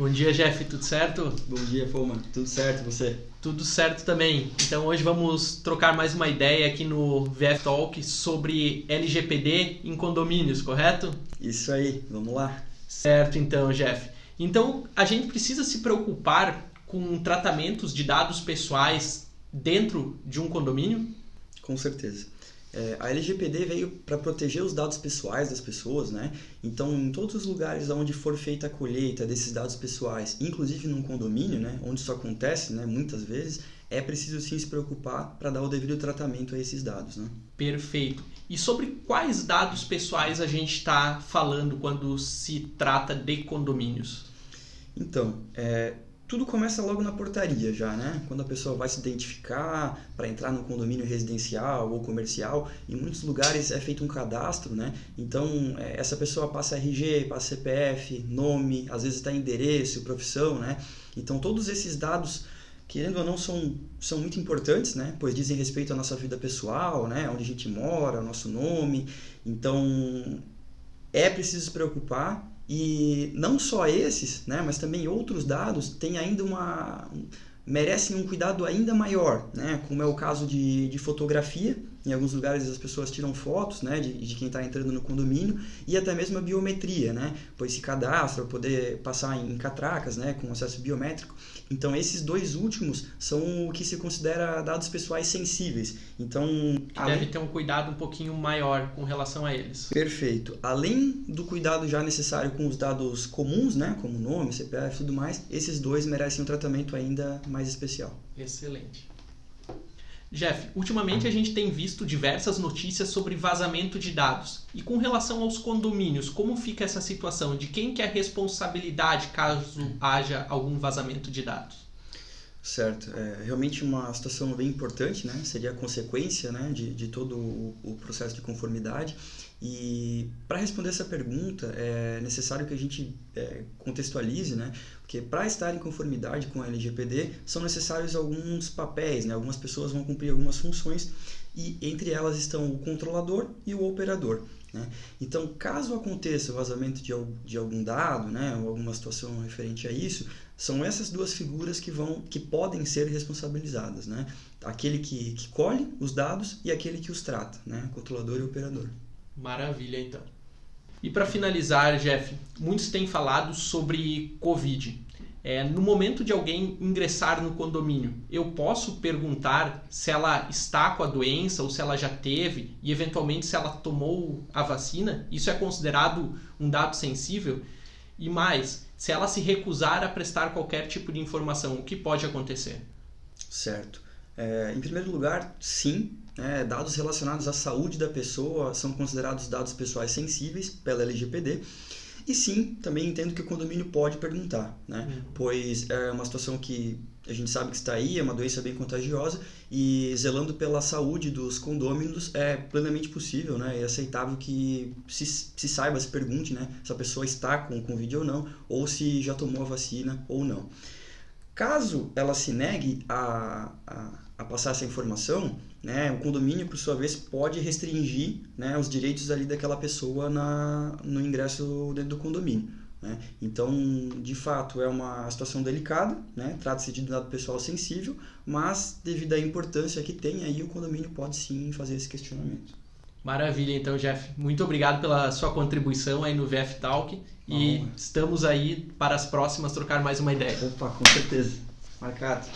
Bom dia, Jeff, tudo certo? Bom dia, Foma. Tudo certo, você? Tudo certo também. Então hoje vamos trocar mais uma ideia aqui no VF Talk sobre LGPD em condomínios, correto? Isso aí, vamos lá. Certo, então, Jeff. Então a gente precisa se preocupar com tratamentos de dados pessoais dentro de um condomínio? Com certeza. É, a LGPD veio para proteger os dados pessoais das pessoas, né? Então, em todos os lugares onde for feita a colheita desses dados pessoais, inclusive num condomínio, né, onde isso acontece, né, muitas vezes, é preciso sim se preocupar para dar o devido tratamento a esses dados, né? Perfeito. E sobre quais dados pessoais a gente está falando quando se trata de condomínios? Então, é, tudo começa logo na portaria já, né? Quando a pessoa vai se identificar para entrar no condomínio residencial ou comercial, em muitos lugares é feito um cadastro, né? Então é, essa pessoa passa RG, passa CPF, nome, às vezes está endereço, profissão, né? Então todos esses dados querendo ou não, são, são muito importantes, né? Pois dizem respeito à nossa vida pessoal, né? Onde a gente mora, nosso nome. Então, é preciso se preocupar e não só esses, né, mas também outros dados têm ainda uma merecem um cuidado ainda maior, né, como é o caso de, de fotografia, em alguns lugares as pessoas tiram fotos né, de, de quem está entrando no condomínio e até mesmo a biometria, né, pois se cadastra poder passar em catracas né, com acesso biométrico. Então, esses dois últimos são o que se considera dados pessoais sensíveis. Então, além... deve ter um cuidado um pouquinho maior com relação a eles. Perfeito. Além do cuidado já necessário com os dados comuns, né, como nome, CPF e tudo mais, esses dois merecem um tratamento ainda mais especial. Excelente. Jeff, ultimamente a gente tem visto diversas notícias sobre vazamento de dados. E com relação aos condomínios, como fica essa situação? De quem que é a responsabilidade caso haja algum vazamento de dados? Certo, é realmente uma situação bem importante, né? Seria a consequência né, de, de todo o, o processo de conformidade. E para responder essa pergunta, é necessário que a gente é, contextualize, né? Porque para estar em conformidade com a LGPD, são necessários alguns papéis, né? Algumas pessoas vão cumprir algumas funções e entre elas estão o controlador e o operador. Né? Então, caso aconteça o vazamento de, de algum dado, né, ou alguma situação referente a isso, são essas duas figuras que vão, que podem ser responsabilizadas, né? Aquele que, que colhe os dados e aquele que os trata, né? Controlador e operador. Maravilha, então. E para finalizar, Jeff, muitos têm falado sobre Covid. É, no momento de alguém ingressar no condomínio, eu posso perguntar se ela está com a doença ou se ela já teve e eventualmente se ela tomou a vacina? Isso é considerado um dado sensível? E mais, se ela se recusar a prestar qualquer tipo de informação, o que pode acontecer? Certo. É, em primeiro lugar, sim, né, dados relacionados à saúde da pessoa são considerados dados pessoais sensíveis pela LGPD. E sim, também entendo que o condomínio pode perguntar, né? Uhum. Pois é uma situação que a gente sabe que está aí, é uma doença bem contagiosa e zelando pela saúde dos condôminos é plenamente possível, né? É aceitável que se, se saiba, se pergunte, né? Se a pessoa está com Covid ou não, ou se já tomou a vacina ou não. Caso ela se negue a, a, a passar essa informação, né, o condomínio, por sua vez, pode restringir né, os direitos ali daquela pessoa na, no ingresso dentro do condomínio. Né? Então, de fato, é uma situação delicada, né? trata-se de dado pessoal sensível, mas devido à importância que tem, aí o condomínio pode sim fazer esse questionamento. Maravilha, então, Jeff. Muito obrigado pela sua contribuição aí no VF Talk. E estamos aí para as próximas trocar mais uma ideia. Opa, com certeza. Marcado.